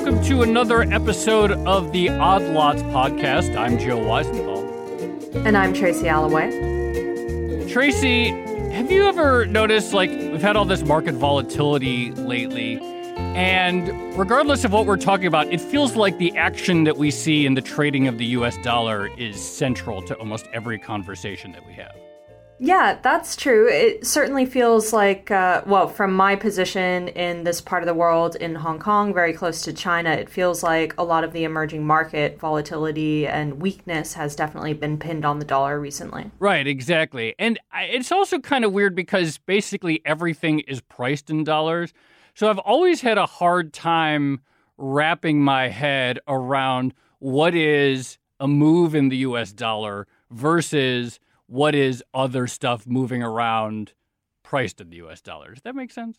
welcome to another episode of the Odd Lots podcast. I'm Joe Weisenthal. And I'm Tracy Alloway. Tracy, have you ever noticed like we've had all this market volatility lately? And regardless of what we're talking about, it feels like the action that we see in the trading of the US dollar is central to almost every conversation that we have. Yeah, that's true. It certainly feels like, uh, well, from my position in this part of the world in Hong Kong, very close to China, it feels like a lot of the emerging market volatility and weakness has definitely been pinned on the dollar recently. Right, exactly. And it's also kind of weird because basically everything is priced in dollars. So I've always had a hard time wrapping my head around what is a move in the US dollar versus what is other stuff moving around priced in the US dollar. Does that make sense?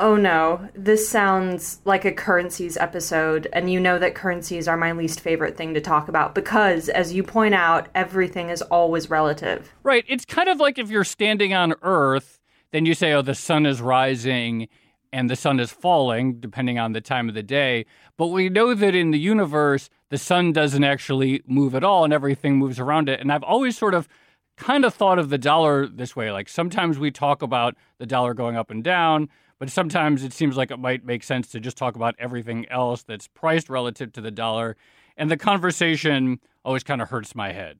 Oh no, this sounds like a currencies episode, and you know that currencies are my least favorite thing to talk about because, as you point out, everything is always relative. Right. It's kind of like if you're standing on Earth, then you say, oh, the sun is rising and the sun is falling, depending on the time of the day. But we know that in the universe, the sun doesn't actually move at all and everything moves around it. And I've always sort of kind of thought of the dollar this way. Like sometimes we talk about the dollar going up and down, but sometimes it seems like it might make sense to just talk about everything else that's priced relative to the dollar. And the conversation always kind of hurts my head.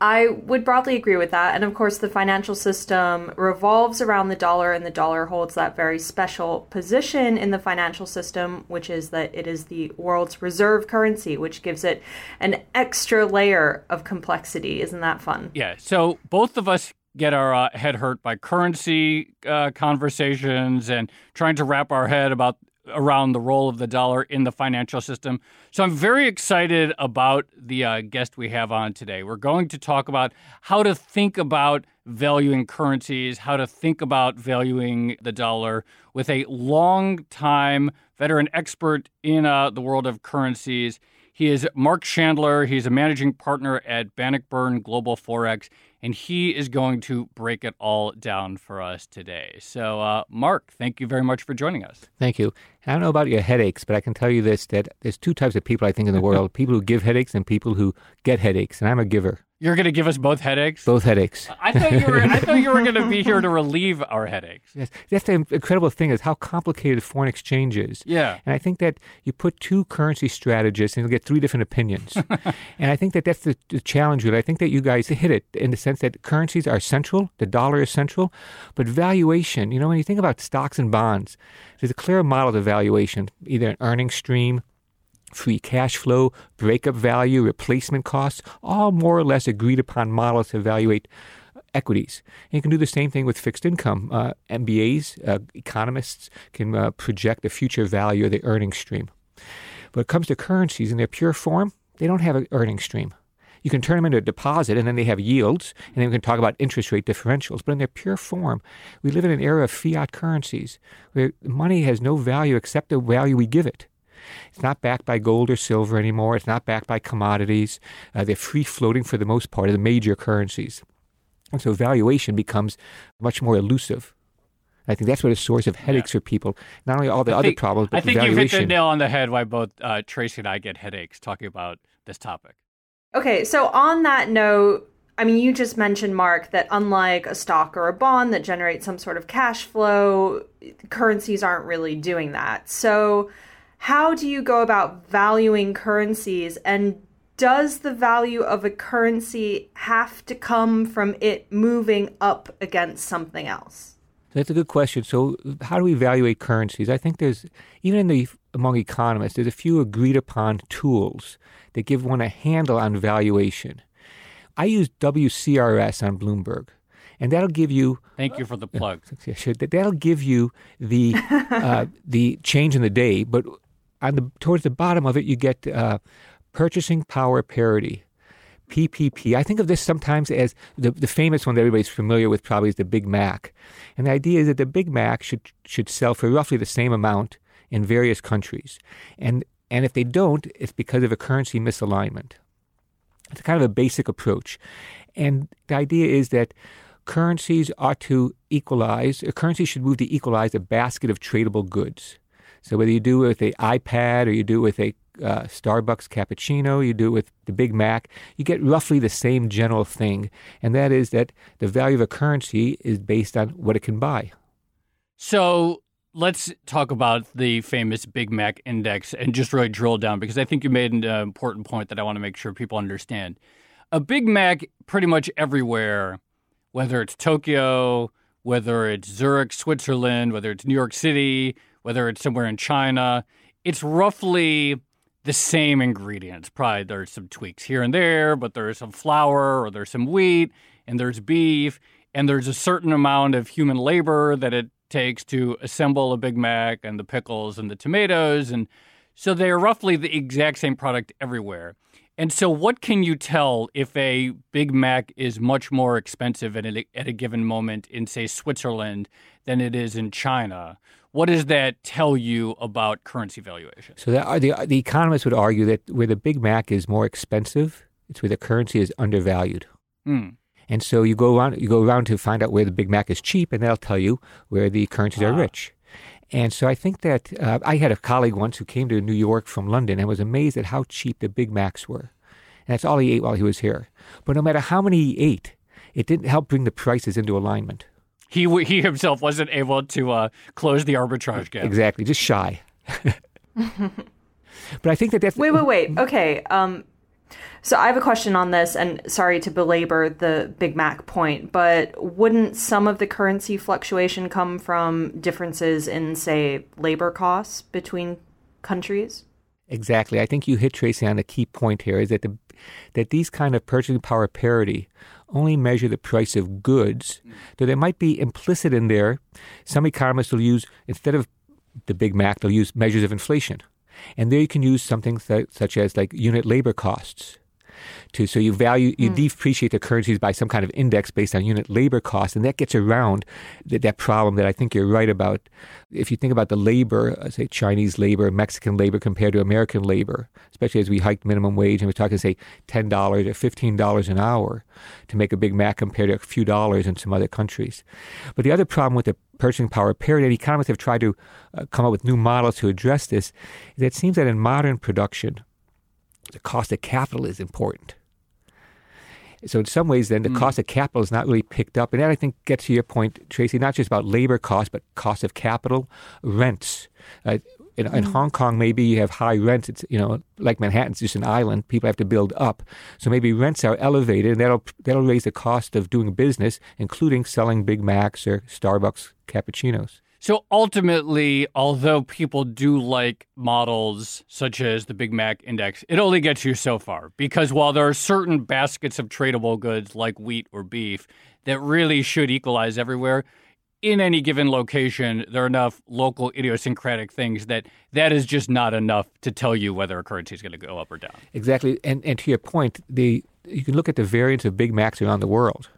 I would broadly agree with that. And of course, the financial system revolves around the dollar, and the dollar holds that very special position in the financial system, which is that it is the world's reserve currency, which gives it an extra layer of complexity. Isn't that fun? Yeah. So both of us get our uh, head hurt by currency uh, conversations and trying to wrap our head about around the role of the dollar in the financial system. So I'm very excited about the uh, guest we have on today. We're going to talk about how to think about valuing currencies, how to think about valuing the dollar with a long time veteran expert in uh, the world of currencies. He is Marc Chandler. He's a managing partner at Bannockburn Global Forex, and he is going to break it all down for us today. So, uh, Mark, thank you very much for joining us. Thank you. I don't know about your headaches, but I can tell you this that there's two types of people I think in the world people who give headaches and people who get headaches, and I'm a giver. You're going to give us both headaches. Both headaches. I thought you were. I thought you were going to be here to relieve our headaches. Yes, that's the incredible thing is how complicated foreign exchange is. Yeah, and I think that you put two currency strategists and you'll get three different opinions. and I think that that's the, the challenge with it. I think that you guys hit it in the sense that currencies are central, the dollar is central, but valuation. You know, when you think about stocks and bonds, there's a clear model of valuation, either an earning stream free cash flow, breakup value, replacement costs, all more or less agreed upon models to evaluate equities. And you can do the same thing with fixed income. Uh, MBAs, uh, economists can uh, project the future value of the earning stream. When it comes to currencies in their pure form, they don't have an earning stream. You can turn them into a deposit and then they have yields, and then we can talk about interest rate differentials. But in their pure form, we live in an era of fiat currencies where money has no value except the value we give it. It's not backed by gold or silver anymore. It's not backed by commodities. Uh, they're free floating for the most part of the major currencies. And so valuation becomes much more elusive. I think that's what a source of headaches yeah. for people. Not only all the I other think, problems, but I think you hit the nail on the head why both uh, Tracy and I get headaches talking about this topic. Okay, so on that note, I mean, you just mentioned, Marc, that unlike a stock or a bond that generates some sort of cash flow, currencies aren't really doing that. So, how do you go about valuing currencies and does the value of a currency have to come from it moving up against something else? That's a good question. So, how do we evaluate currencies? I think there's even in the among economists, there's a few agreed upon tools that give one a handle on valuation. I use WCRS on Bloomberg and that'll give you. Thank you for the plug. That'll give you the uh, the change in the day, but on the towards the bottom of it, you get uh, purchasing power parity. PPP. I think of this sometimes as the, the famous one that everybody's familiar with probably is the Big Mac. And the idea is that the Big Mac should should sell for roughly the same amount in various countries. And and if they don't, it's because of a currency misalignment. It's kind of a basic approach. And the idea is that currencies ought to equalize, a currency should move to equalize a basket of tradable goods. So whether you do it with a iPad or you do it with a uh, Starbucks cappuccino, you do it with the Big Mac, you get roughly the same general thing, and that is that the value of a currency is based on what it can buy. So let's talk about the famous Big Mac index and just really drill down because I think you made an uh, important point that I want to make sure people understand. A Big Mac, pretty much everywhere, whether it's Tokyo, whether it's Zurich, Switzerland, whether it's New York City, whether it's somewhere in China, it's roughly the same ingredients. Probably there's some tweaks here and there, but there's some flour or there's some wheat and there's beef and there's a certain amount of human labor that it takes to assemble a Big Mac and the pickles and the tomatoes and so they're roughly the exact same product everywhere. And so, what can you tell if a Big Mac is much more expensive at a, at a given moment in, say, Switzerland than it is in China? What does that tell you about currency valuation? So, that, the, the economists would argue that where the Big Mac is more expensive, it's where the currency is undervalued. Hmm. And so you go around, you go around to find out where the Big Mac is cheap, and that'll tell you where the currencies are Ah. rich. And so I think that uh, I had a colleague once who came to New York from London and was amazed at how cheap the Big Macs were. And that's all he ate while he was here. But no matter how many he ate, it didn't help bring the prices into alignment. He, w- he himself wasn't able to uh, close the arbitrage gap. Exactly, just shy. but I think that that's Wait, wait, wait. Okay. Um, so I have a question on this, and sorry to belabor the Big Mac point, but wouldn't some of the currency fluctuation come from differences in, say, labor costs between countries? Exactly. I think you hit Tracy on a key point here is that the that these kind of purchasing power parity only measure the price of goods. Though there might be implicit in there, some economists will use instead of the Big Mac, they'll use measures of inflation. And there you can use something th- such as like unit labor costs. To, so you value you depreciate the currencies by some kind of index based on unit labor costs, and that gets around th- that problem that I think you're right about. If you think about the labor, uh, say Chinese labor, Mexican labor compared to American labor, especially as we hiked minimum wage and we're talking say ten dollars or fifteen dollars an hour to make a Big Mac compared to a few dollars in some other countries. But the other problem with the purchasing power parity, economists have tried to uh, come up with new models to address this, is that it seems that in modern production, the cost of capital is important. So in some ways, then the cost of capital is not really picked up, and that I think gets to your point, Tracy. Not just about labor costs, but cost of capital, rents. Uh, in, in mm. Hong Kong, maybe you have high rents. It's you know like Manhattan's just an island. People have to build up, so maybe rents are elevated, and that'll that'll raise the cost of doing business, including selling Big Macs or Starbucks cappuccinos. So ultimately, although people do like models such as the Big Mac Index, it only gets you so far. Because while there are certain baskets of tradable goods like wheat or beef that really should equalize everywhere, in any given location, there are enough local idiosyncratic things that that is just not enough to tell you whether a currency is going to go up or down. Exactly, and and to your point, the you can look at the variance of Big Macs around the world,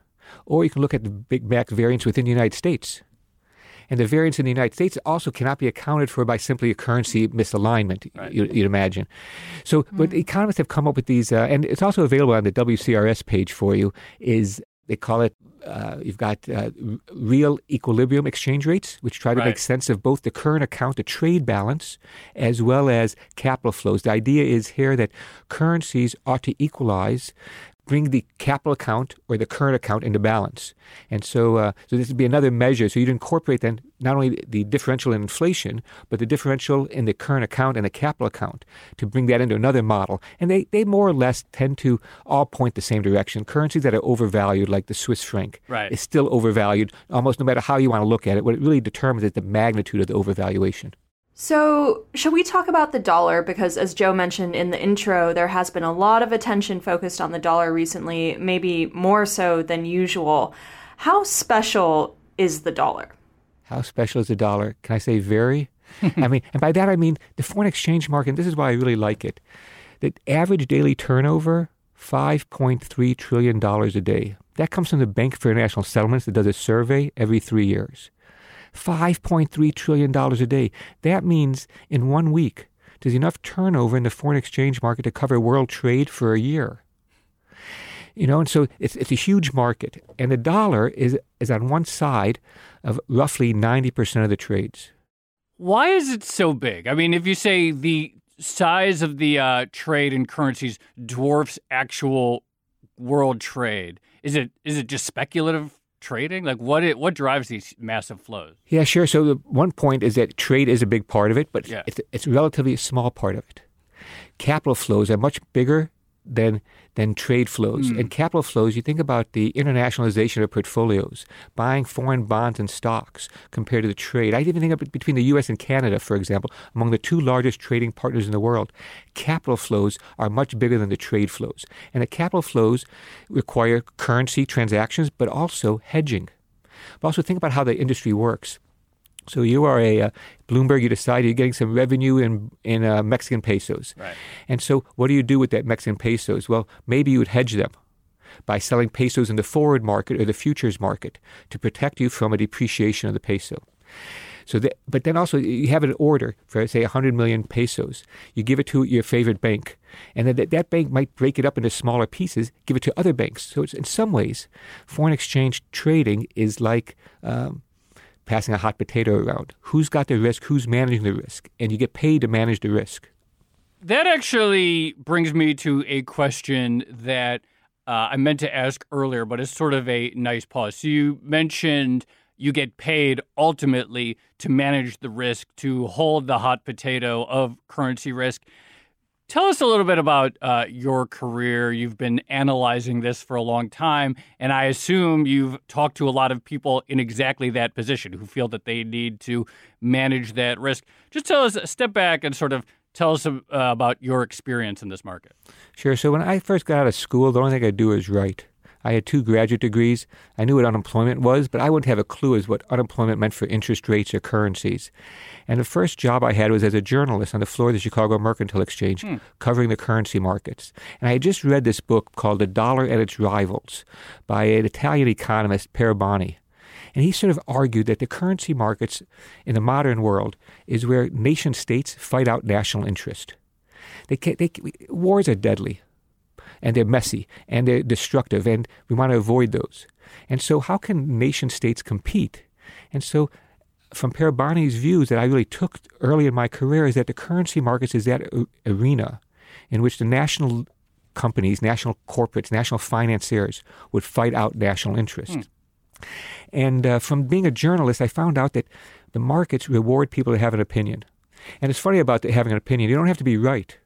or you can look at the Big Mac variance within the United States. And the variance in the United States also cannot be accounted for by simply a currency misalignment, you, you'd imagine. So, what economists have come up with these, uh, and it's also available on the WCRS page for you, is they call it, uh, you've got uh, real equilibrium exchange rates, which try to Right. make sense of both the current account, the trade balance, as well as capital flows. The idea is here that currencies ought to equalize bring the capital account or the current account into balance. And so, uh, so this would be another measure. So you'd incorporate then not only the differential in inflation, but the differential in the current account and the capital account to bring that into another model. And they, they more or less tend to all point the same direction. Currencies that are overvalued, like the Swiss franc, Right. is still overvalued almost no matter how you want to look at it. What it really determines is the magnitude of the overvaluation. So, shall we talk about the dollar? Because, as Joe mentioned in the intro, there has been a lot of attention focused on the dollar recently, maybe more so than usual. How special is the dollar? How special is the dollar? Can I say very? I mean, and by that I mean the foreign exchange market. This is why I really like it. The average daily turnover, five point three trillion dollars a day. That comes from the Bank for International Settlements that does a survey every three years. Five point three trillion dollars a day. That means in one week, there's enough turnover in the foreign exchange market to cover world trade for a year. You know, and so it's it's a huge market, and the dollar is is on one side of roughly ninety percent of the trades. Why is it so big? I mean, if you say the size of the uh, trade in currencies dwarfs actual world trade, is it is it just speculative trading? Like what it what drives these massive flows? Yeah, sure. So the one point is that trade is a big part of it, but Yeah. it's, it's relatively a small part of it. Capital flows are much bigger than than trade flows. Hmm. And capital flows, you think about the internationalization of portfolios, buying foreign bonds and stocks compared to the trade. I even think of it between the U.S. and Canada, for example, among the two largest trading partners in the world. Capital flows are much bigger than the trade flows, and the capital flows require currency transactions, but also hedging. But also think about how the industry works. So you are a uh, Bloomberg. You decide you're getting some revenue in in uh, Mexican pesos, Right. and so what do you do with that Mexican pesos? Well, maybe you would hedge them by selling pesos in the forward market or the futures market to protect you from a depreciation of the peso. So, that, but then also you have an order for say 100 million pesos. You give it to your favorite bank, and then that, that bank might break it up into smaller pieces, give it to other banks. So, it's, in some ways, foreign exchange trading is like um, passing a hot potato around. Who's got the risk? Who's managing the risk? And you get paid to manage the risk. That actually brings me to a question that uh, I meant to ask earlier, but it's sort of a nice pause. So you mentioned you get paid ultimately to manage the risk, to hold the hot potato of currency risk. Tell us a little bit about uh, your career. You've been analyzing this for a long time, and I assume you've talked to a lot of people in exactly that position who feel that they need to manage that risk. Just tell us, step back and sort of tell us uh, about your experience in this market. Sure. So when I first got out of school, the only thing I do is write. I had two graduate degrees. I knew what unemployment was, but I wouldn't have a clue as what unemployment meant for interest rates or currencies. And the first job I had was as a journalist on the floor of the Chicago Mercantile Exchange, hmm. covering the currency markets. And I had just read this book called The Dollar and Its Rivals by an Italian economist, Parboni. And he sort of argued that the currency markets in the modern world is where nation states fight out national interest. They, they wars are deadly, and they're messy, and they're destructive, and we want to avoid those. And so, how can nation states compete? And so, from Parboni's views that I really took early in my career is that the currency markets is that arena in which the national companies, national corporates, national financiers would fight out national interest. And uh, from being a journalist, I found out that the markets reward people to have an opinion. And it's funny about having an opinion. You don't have to be right.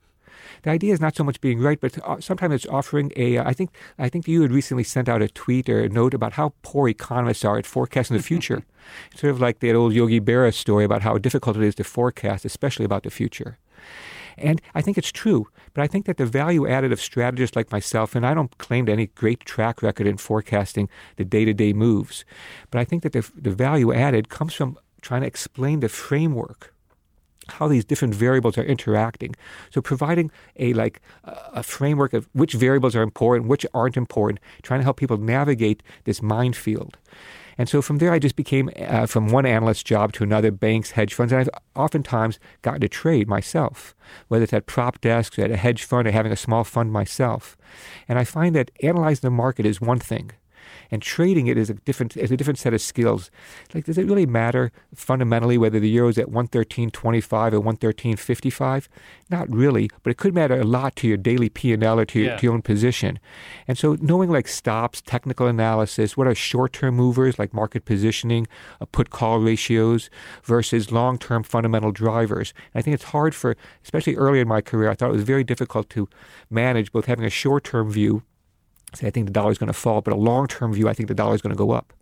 The idea is not so much being right, but uh, sometimes it's offering a. Uh, I think I think you had recently sent out a tweet or a note about how poor economists are at forecasting the future. it's sort of like that old Yogi Berra story about how difficult it is to forecast, especially about the future. And I think it's true, but I think that the value added of strategists like myself, and I don't claim to any great track record in forecasting the day to day moves, but I think that the, the value added comes from trying to explain the framework how these different variables are interacting. So providing a like a framework of which variables are important, which aren't important, trying to help people navigate this minefield. And so from there, I just became uh, from one analyst job to another, banks, hedge funds, and I've oftentimes gotten to trade myself, whether it's at prop desks, at a hedge fund, or having a small fund myself. And I find that analyzing the market is one thing, and trading it is a different is a different set of skills. Like, does it really matter fundamentally whether the euro is at one thirteen twenty five or one thirteen fifty five? Not really, but it could matter a lot to your daily P and L or to your, Yeah. to your own position. And so, knowing like stops, technical analysis, what are short term movers like market positioning, uh, put call ratios versus long term fundamental drivers. And I think it's hard for, especially early in my career, I thought it was very difficult to manage both having a short term view say I think the dollar is going to fall, but a long term view, I think the dollar is going to go up.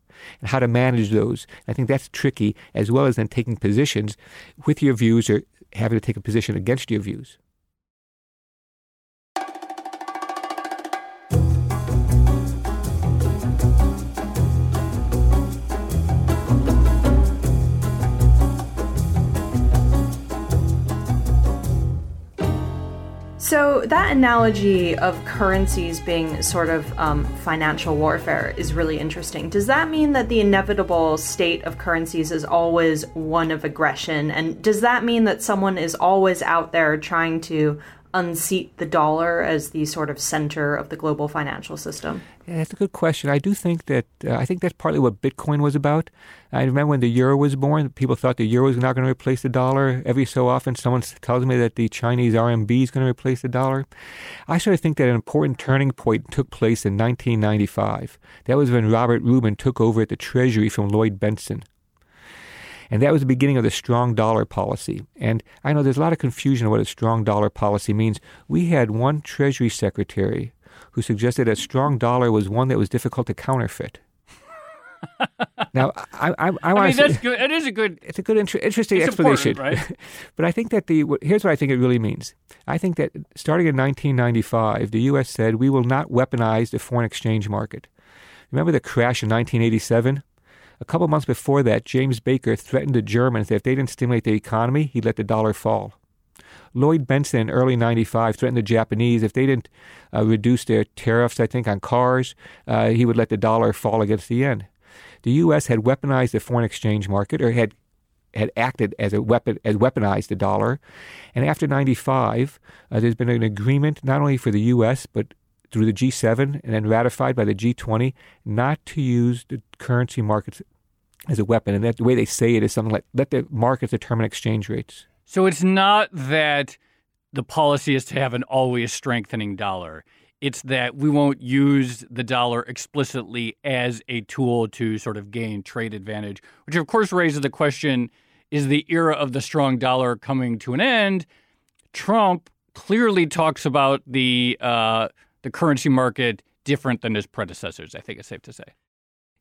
And how to manage those. I think that's tricky, as well as then taking positions with your views or having to take a position against your views. So that analogy of currencies being sort of um, financial warfare is really interesting. Does that mean that the inevitable state of currencies is always one of aggression? And does that mean that someone is always out there trying to unseat the dollar as the sort of center of the global financial system? Yeah, that's a good question. I do think that uh, I think that's partly what Bitcoin was about. I remember when the euro was born, people thought the euro was not going to replace the dollar. Every so often, someone tells me that the Chinese RMB is going to replace the dollar. I sort of think that an important turning point took place in 1995. That was when Robert Rubin took over at the Treasury from Lloyd Bentsen. And that was the beginning of the strong dollar policy. And I know there's a lot of confusion on what a strong dollar policy means. We had one Treasury Secretary who suggested a strong dollar was one that was difficult to counterfeit. now, I, I, I, I mean, that's good. It is a good. It's a good, inter- interesting it's explanation, right? but I think that the here's what I think it really means. I think that starting in 1995, the U.S. said we will not weaponize the foreign exchange market. Remember the crash in 1987? A couple months before that, James Baker threatened the Germans that if they didn't stimulate the economy, he'd let the dollar fall. Lloyd Bentsen in early 95 threatened the Japanese if they didn't uh, reduce their tariffs, I think, on cars, uh, he would let the dollar fall against the yen. The U.S. had weaponized the foreign exchange market, or had had acted as a weapon, as weaponized the dollar. And after 95, uh, there's been an agreement not only for the U.S., but through the G7 and then ratified by the G20 not to use the currency markets as a weapon. And that the way they say it is something like let the markets determine exchange rates. So it's not that the policy is to have an always strengthening dollar. It's that we won't use the dollar explicitly as a tool to sort of gain trade advantage, which of course raises the question is the era of the strong dollar coming to an end? Trump clearly talks about the uh, the currency market different than his predecessors. I think it's safe to say.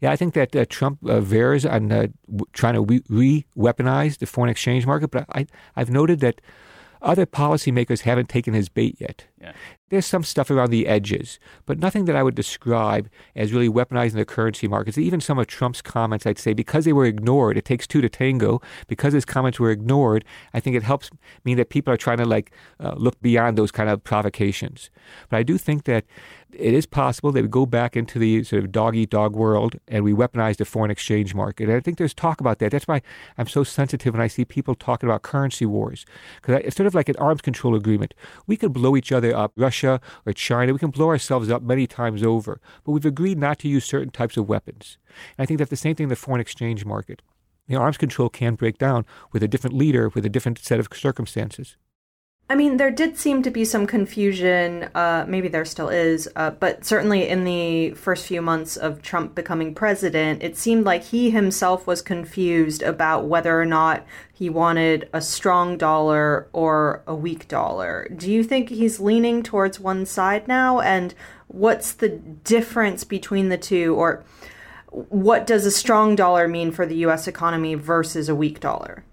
Yeah, I think that uh, Trump uh, veers on uh, w- trying to re weaponize the foreign exchange market, but I, I've noted that other policymakers haven't taken his bait yet. Yeah. There's some stuff around the edges, but nothing that I would describe as really weaponizing the currency markets. Even some of Trump's comments, I'd say, because they were ignored, it takes two to tango. Because his comments were ignored, I think it helps mean that people are trying to like uh, look beyond those kind of provocations. But I do think that it is possible that we go back into the sort of dog eat dog world and we weaponize the foreign exchange market. And I think there's talk about that. That's why I'm so sensitive when I see people talking about currency wars. Because it's sort of like an arms control agreement. We could blow each other up, Russia or China. We can blow ourselves up many times over. But we've agreed not to use certain types of weapons. And I think that's the same thing in the foreign exchange market. The arms control can break down with a different leader, with a different set of circumstances. I mean, there did seem to be some confusion. Uh, maybe there still is, uh, but certainly in the first few months of Trump becoming president, it seemed like he himself was confused about whether or not he wanted a strong dollar or a weak dollar. Do you think he's leaning towards one side now? And what's the difference between the two? Or what does a strong dollar mean for the U.S. economy versus a weak dollar?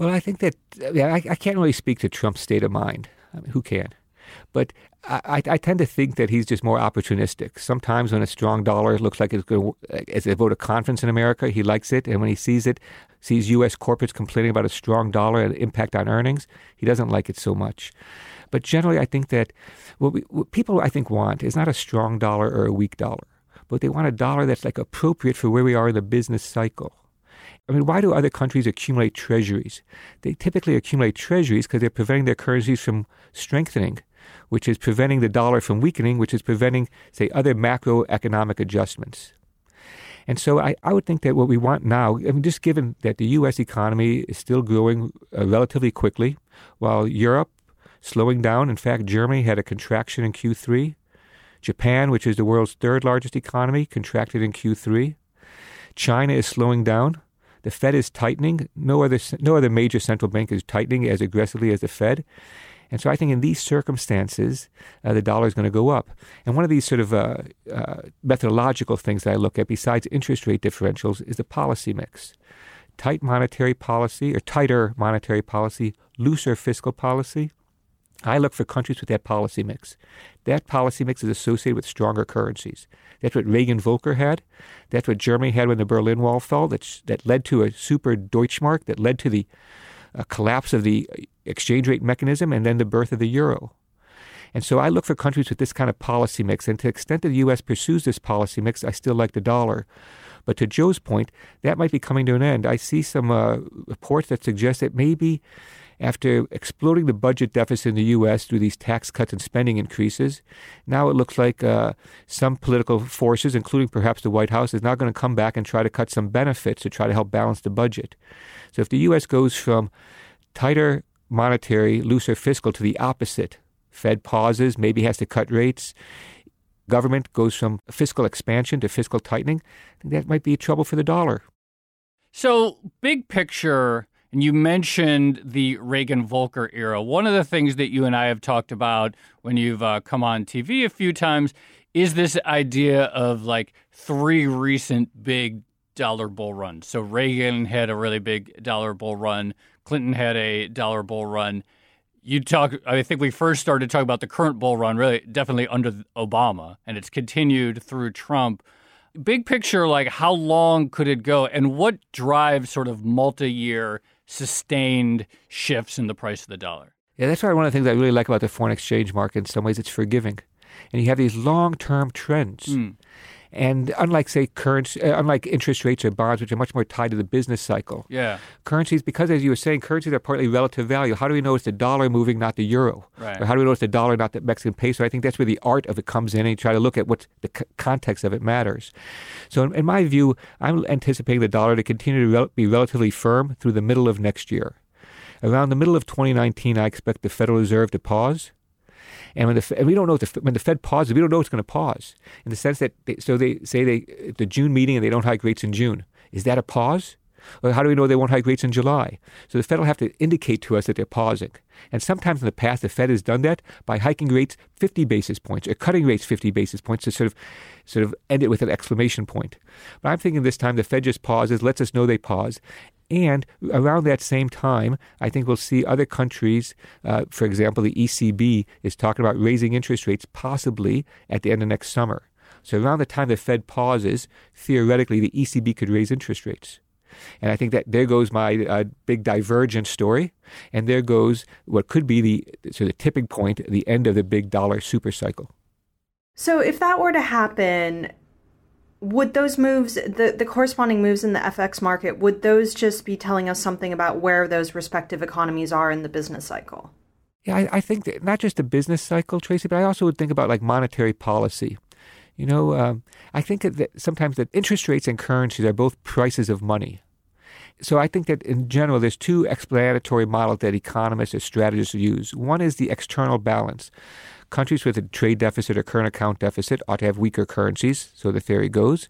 Well, I think that I, I can't really speak to Trump's state of mind. I mean, who can? But I, I, tend to think that he's just more opportunistic. Sometimes when a strong dollar looks like it's going to, as a vote of confidence in America, he likes it. And when he sees it, sees U.S. corporates complaining about a strong dollar and impact on earnings, he doesn't like it so much. But generally, I think that what, we, what people I think want is not a strong dollar or a weak dollar, but they want a dollar that's like appropriate for where we are in the business cycle. I mean, why do other countries accumulate treasuries? They typically accumulate treasuries because they're preventing their currencies from strengthening, which is preventing the dollar from weakening, which is preventing, say, other macroeconomic adjustments. And so I, I would think that what we want now, I mean, just given that the U.S. economy is still growing uh, relatively quickly, while Europe slowing down. In fact, Germany had a contraction in Q3. Japan, which is the world's third largest economy, contracted in Q3. China is slowing down. The Fed is tightening. No other no other major central bank is tightening as aggressively as the Fed. And so I think in these circumstances, uh, the dollar is going to go up. And one of these sort of uh, uh, methodological things that I look at, besides interest rate differentials, is the policy mix. Tight monetary policy or tighter monetary policy, looser fiscal policy. I look for countries with that policy mix. That policy mix is associated with stronger currencies. That's what Reagan Volcker had. That's what Germany had when the Berlin Wall fell. That's, that led to a super Deutschmark, that led to the uh, collapse of the exchange rate mechanism and then the birth of the euro. And so I look for countries with this kind of policy mix. And to the extent that the U.S. pursues this policy mix, I still like the dollar. But to Joe's point, that might be coming to an end. I see some uh, reports that suggest that maybe after exploding the budget deficit in the U.S. through these tax cuts and spending increases, now it looks like uh, some political forces, including perhaps the White House, is now going to come back and try to cut some benefits to try to help balance the budget. So if the U.S. goes from tighter monetary, looser fiscal to the opposite, Fed pauses, maybe has to cut rates, government goes from fiscal expansion to fiscal tightening, that might be trouble for the dollar. So, big picture, and you mentioned the Reagan Volcker era. One of the things that you and I have talked about when you've uh, come on TV a few times is this idea of like three recent big dollar bull runs. So, Reagan had a really big dollar bull run, Clinton had a dollar bull run. You talk, I think we first started talking about the current bull run, really, definitely under Obama, and it's continued through Trump big picture, like how long could it go, and what drives sort of multi-year sustained shifts in the price of the dollar? Yeah, that's why one of the things I really like about the foreign exchange market. In some ways, it's forgiving, and you have these long-term trends. Mm. And unlike, say, currency, uh, unlike interest rates or bonds, which are much more tied to the business cycle, yeah, currencies, because as you were saying, currencies are partly relative value. How do we know it's the dollar moving, not the euro? Right. Or how do we know it's the dollar, not the Mexican peso? I think that's where the art of it comes in, and you try to look at what the c- context of it matters. So, in, in, my view, I'm anticipating the dollar to continue to rel- be relatively firm through the middle of next year. Around the middle of 2019, I expect the Federal Reserve to pause and when the and we don't know the, when the Fed pauses, we don't know it's going to pause in the sense that they, so they say they the June meeting and they don't hike rates in June. Is that a pause? Or how do we know they won't hike rates in July? So the Fed will have to indicate to us that they're pausing. And sometimes in the past, the Fed has done that by hiking rates 50 basis points or cutting rates 50 basis points to sort of, sort of end it with an exclamation point. But I'm thinking this time the Fed just pauses, lets us know they pause, and around that same time, I think we'll see other countries, uh, for example, the ECB is talking about raising interest rates possibly at the end of next summer. So around the time the Fed pauses, theoretically, the ECB could raise interest rates. And I think that there goes my uh, big divergent story, and there goes what could be the so the tipping point, the end of the big dollar super cycle. So if that were to happen, would those moves the, the corresponding moves in the fx market would those just be telling us something about where those respective economies are in the business cycle yeah i, I think that not just the business cycle tracy but i also would think about like monetary policy you know um, i think that sometimes that interest rates and currencies are both prices of money so I think that in general, there's two explanatory models that economists or strategists use. One is the external balance. Countries with a trade deficit or current account deficit ought to have weaker currencies, so the theory goes.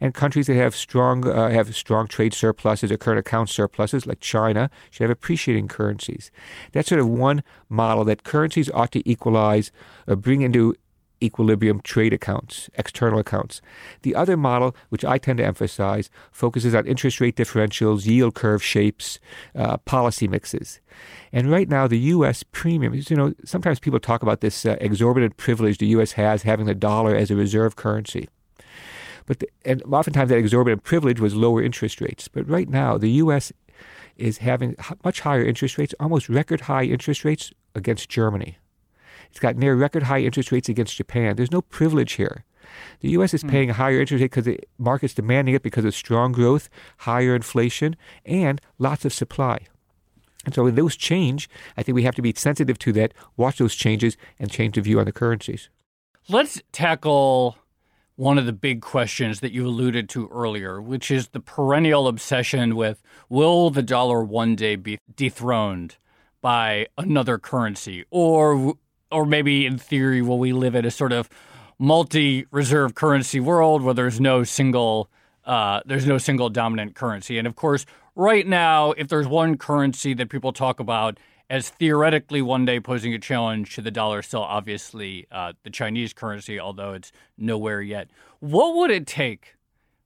And countries that have strong uh, have strong trade surpluses or current account surpluses, like China, should have appreciating currencies. That's sort of one model that currencies ought to equalize or bring into equilibrium trade accounts, external accounts. The other model, which I tend to emphasize, focuses on interest rate differentials, yield curve shapes, uh, policy mixes. And right now, the U.S. premium, you know, sometimes people talk about this uh, exorbitant privilege the U.S. has having the dollar as a reserve currency. But the, and oftentimes that exorbitant privilege was lower interest rates. But right now, the U.S. is having much higher interest rates, almost record high interest rates against Germany. It's got near record high interest rates against Japan. There's no privilege here. The U.S. is hmm. paying a higher interest rate because the market's demanding it because of strong growth, higher inflation, and lots of supply. And so when those change, I think we have to be sensitive to that, watch those changes, and change the view on the currencies. Let's tackle one of the big questions that you alluded to earlier, which is the perennial obsession with will the dollar one day be dethroned by another currency? Or or maybe in theory, will we live in a sort of multi-reserve currency world where there's no single uh, there's no single dominant currency? And of course, right now, if there's one currency that people talk about as theoretically one day posing a challenge to the dollar, still obviously uh, the Chinese currency, although it's nowhere yet. What would it take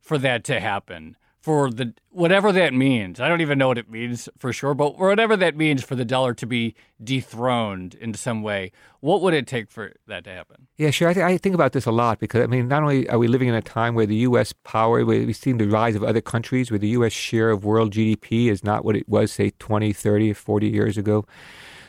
for that to happen? For the whatever that means. I don't even know what it means for sure, but whatever that means for the dollar to be dethroned in some way, what would it take for that to happen? Yeah, sure. I, th- I think about this a lot because I mean, not only are we living in a time where the U.S. power, where we've seen the rise of other countries, where the U.S. share of world GDP is not what it was, say, 20, 30, 40 years ago.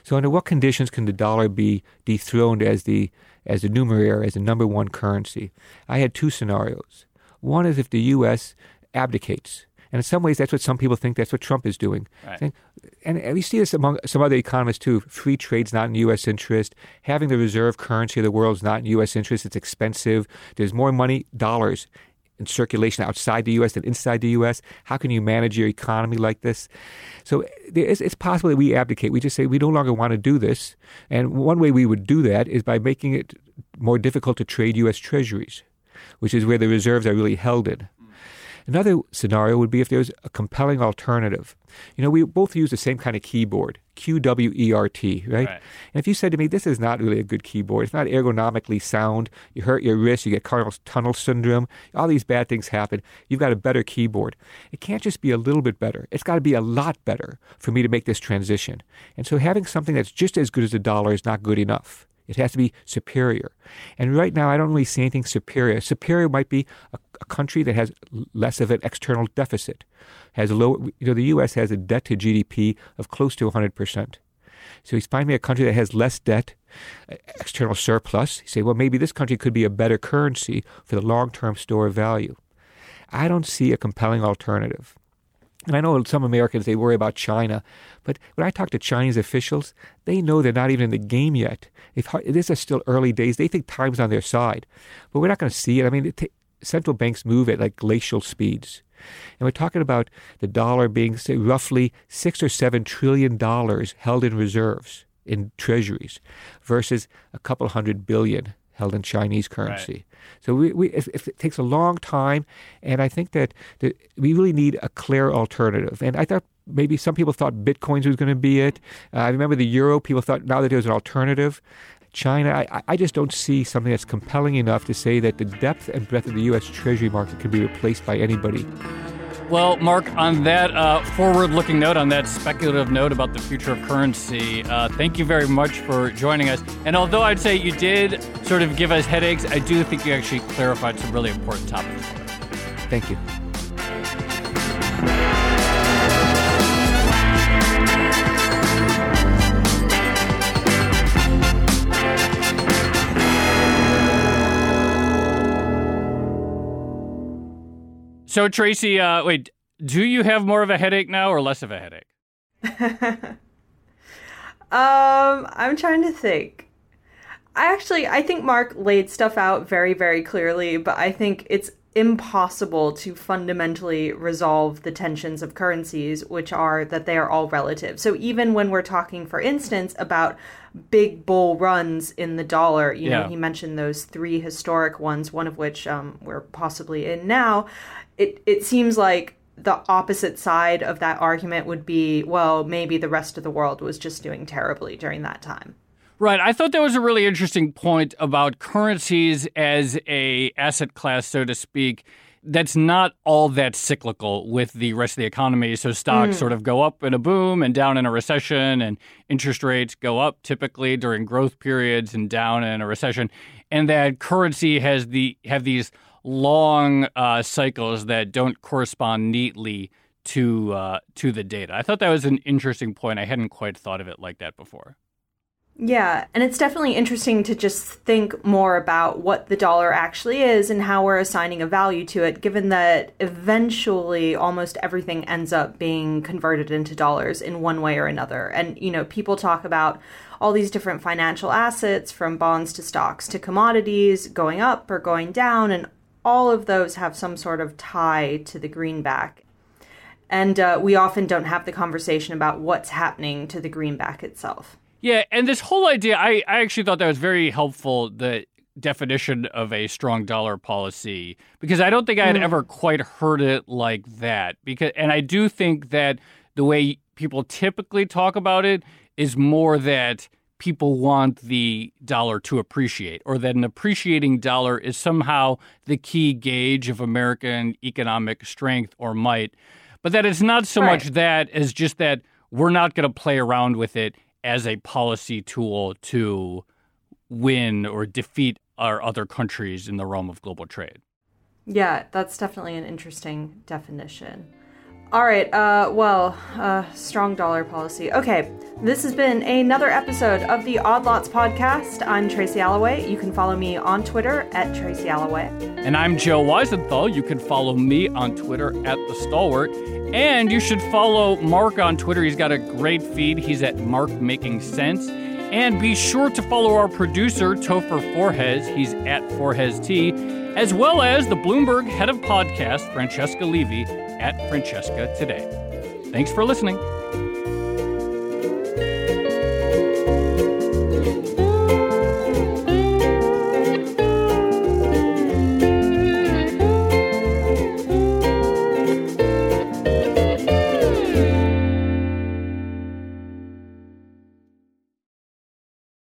So, under what conditions can the dollar be dethroned as the as the numeraire, as the number one currency? I had two scenarios. One is if the U.S abdicates And in some ways, that's what some people think that's what Trump is doing. Right. And we see this among some other economists too. Free trade's not in U.S. interest. Having the reserve currency of the world is not in U.S. interest. It's expensive. There's more money, dollars, in circulation outside the U.S. than inside the U.S. How can you manage your economy like this? So it's, it's possible that we abdicate. We just say we no longer want to do this. And one way we would do that is by making it more difficult to trade U.S. treasuries, which is where the reserves are really held in. Another scenario would be if there's a compelling alternative. You know, we both use the same kind of keyboard, Q W E R T, right? right? And if you said to me, this is not really a good keyboard, it's not ergonomically sound, you hurt your wrist, you get carpal tunnel syndrome, all these bad things happen, you've got a better keyboard. It can't just be a little bit better, it's got to be a lot better for me to make this transition. And so having something that's just as good as a dollar is not good enough. It has to be superior. And right now, I don't really see anything superior. Superior might be a, a country that has less of an external deficit, has low. You know, the U.S. has a debt to GDP of close to 100 percent. So he's finding a country that has less debt, external surplus. You say, well, maybe this country could be a better currency for the long-term store of value. I don't see a compelling alternative. And I know some Americans, they worry about China. But when I talk to Chinese officials, they know they're not even in the game yet. If, this is still early days. They think time's on their side. But we're not going to see it. I mean, it central banks move at like glacial speeds. And we're talking about the dollar being, say, roughly six or seven trillion dollars held in reserves in treasuries versus a couple hundred billion held in Chinese currency. Right. So we, we if, if, it takes a long time, and I think that, that we really need a clear alternative. And I thought maybe some people thought Bitcoins was going to be it. Uh, I remember the euro. People thought now that it was an alternative. China, I, I just don't see something that's compelling enough to say that the depth and breadth of the U.S. Treasury market can be replaced by anybody. Well, Marc, on that uh, forward looking note, on that speculative note about the future of currency, uh, thank you very much for joining us. And although I'd say you did sort of give us headaches, I do think you actually clarified some really important topics. Thank you. So Tracy, uh, wait, do you have more of a headache now or less of a headache? um, I'm trying to think. I actually I think Marc laid stuff out very very clearly, but I think it's impossible to fundamentally resolve the tensions of currencies, which are that they are all relative. So even when we're talking, for instance, about big bull runs in the dollar, you yeah. know, he mentioned those three historic ones, one of which um, we're possibly in now it it seems like the opposite side of that argument would be well maybe the rest of the world was just doing terribly during that time right i thought that was a really interesting point about currencies as a asset class so to speak that's not all that cyclical with the rest of the economy. So stocks mm. sort of go up in a boom and down in a recession, and interest rates go up typically during growth periods and down in a recession. And that currency has the have these long uh, cycles that don't correspond neatly to uh, to the data. I thought that was an interesting point. I hadn't quite thought of it like that before. Yeah, and it's definitely interesting to just think more about what the dollar actually is and how we're assigning a value to it, given that eventually almost everything ends up being converted into dollars in one way or another. And, you know, people talk about all these different financial assets from bonds to stocks to commodities going up or going down, and all of those have some sort of tie to the greenback. And uh, we often don't have the conversation about what's happening to the greenback itself. Yeah, and this whole idea, I, I actually thought that was very helpful, the definition of a strong dollar policy, because I don't think I had mm. ever quite heard it like that. Because, and I do think that the way people typically talk about it is more that people want the dollar to appreciate, or that an appreciating dollar is somehow the key gauge of American economic strength or might, but that it's not so right. much that as just that we're not going to play around with it as a policy tool to win or defeat our other countries in the realm of global trade. Yeah, that's definitely an interesting definition. All right. Uh, well, uh, strong dollar policy. Okay. This has been another episode of the Odd Lots podcast. I'm Tracy Alloway. You can follow me on Twitter at Tracy Alloway. And I'm Joe Weisenthal. You can follow me on Twitter at The Stalwart. And you should follow Marc on Twitter. He's got a great feed. He's at Marc Making Sense. And be sure to follow our producer, Topher Forhecz. He's at Forhes T, as well as the Bloomberg head of podcast, Francesca Levy, at Francesca Today. Thanks for listening.